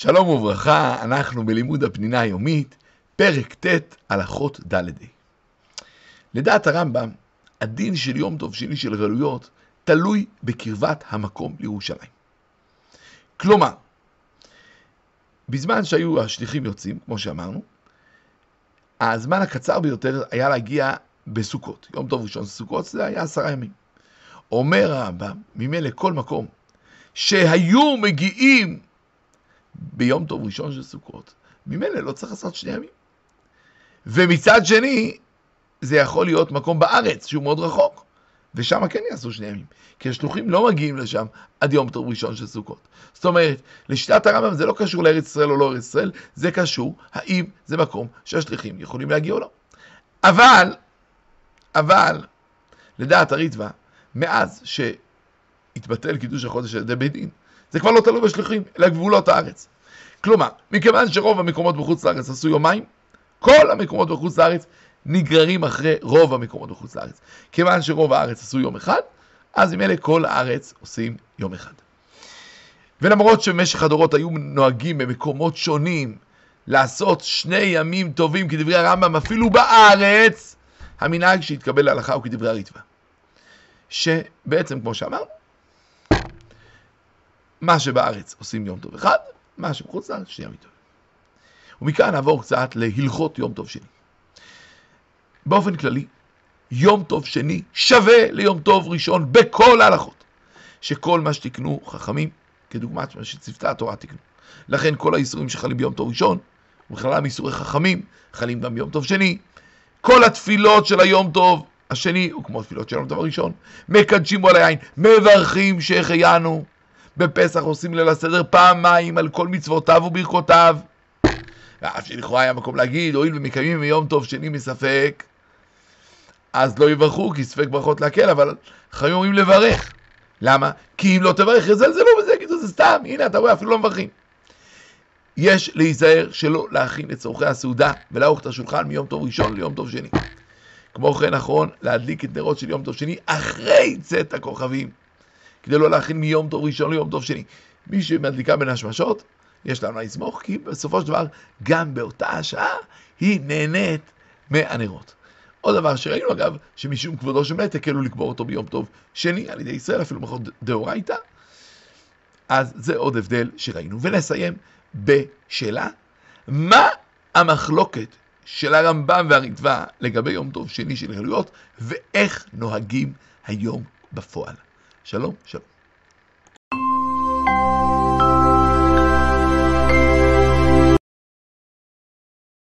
שלום וברכה, אנחנו בלימוד הפנינה היומית, פרק ט', הלכות ד' לדעת הרמב"ם, הדין של יום טוב שני של גלויות תלוי בקרבת המקום לירושלים. כלומר, בזמן שהיו השליחים יוצאים, כמו שאמרנו, הזמן הקצר ביותר היה להגיע בסוכות. יום טוב ראשון סוכות זה היה עשרה ימים. אומר הרמב"ם, ממילא כל מקום שהיו מגיעים ביום טוב ראשון של סוכות, ממילא לא צריך לעשות שני ימים. ומצד שני, זה יכול להיות מקום בארץ שהוא מאוד רחוק, ושם כן יעשו שני ימים, כי השלוחים לא מגיעים לשם עד יום טוב ראשון של סוכות. זאת אומרת, לשיטת הרמב"ם זה לא קשור לארץ ישראל או לא ארץ ישראל, זה קשור האם זה מקום שהשליחים יכולים להגיע או לא. אבל, אבל, לדעת הריטב"א, מאז שהתבטל קידוש החודש על ידי בית דין, זה כבר לא תלוי בשליחים, אלא גבולות הארץ. כלומר, מכיוון שרוב המקומות בחוץ לארץ עשו יומיים, כל המקומות בחוץ לארץ נגררים אחרי רוב המקומות בחוץ לארץ. כיוון שרוב הארץ עשו יום אחד, אז עם אלה כל הארץ עושים יום אחד. ולמרות שבמשך הדורות היו נוהגים במקומות שונים לעשות שני ימים טובים כדברי הרמב"ם אפילו בארץ, המנהג שהתקבל להלכה הוא כדברי הריטב"א. שבעצם, כמו שאמרנו, מה שבארץ עושים יום טוב אחד, מה שבחוץ לארץ שני ימים טובים. ומכאן נעבור קצת להלכות יום טוב שני. באופן כללי, יום טוב שני שווה ליום טוב ראשון בכל ההלכות. שכל מה שתקנו חכמים, כדוגמת מה שצוותה התורה תקנו. לכן כל האיסורים שחלים ביום טוב ראשון, ובכללם איסורי חכמים, חלים גם ביום טוב שני. כל התפילות של היום טוב השני, הוא כמו תפילות של היום טוב הראשון, מקדשים בו על היין, מברכים שהחיינו. בפסח עושים ליל הסדר פעמיים על כל מצוותיו וברכותיו. ואף שלכאורה היה מקום להגיד, הואיל ומקיימים מיום טוב שני מספק, אז לא יברכו, כי ספק ברכות להקל, אבל חיים אומרים לברך. למה? כי אם לא תברך, יזלזלו בזה, יגידו זה סתם, הנה אתה רואה, אפילו לא מברכים. יש להיזהר שלא להכין את צורכי הסעודה ולערוך את השולחן מיום טוב ראשון ליום טוב שני. כמו כן נכון להדליק את נרות של יום טוב שני אחרי צאת הכוכבים, כדי לא להכין מיום טוב ראשון ליום טוב שני. מי שמדליקה בין השמשות, יש לנו לסמוך, כי בסופו של דבר, גם באותה השעה, היא נהנית מהנרות. עוד דבר שראינו אגב, שמשום כבודו של מת הקלו לקבור אותו ביום טוב שני על ידי ישראל, אפילו מחות דאורייתא. אז זה עוד הבדל שראינו. ונסיים בשאלה, מה המחלוקת של הרמב"ם והריטב"א לגבי יום טוב שני של גלויות, ואיך נוהגים היום בפועל. שלום, שלום.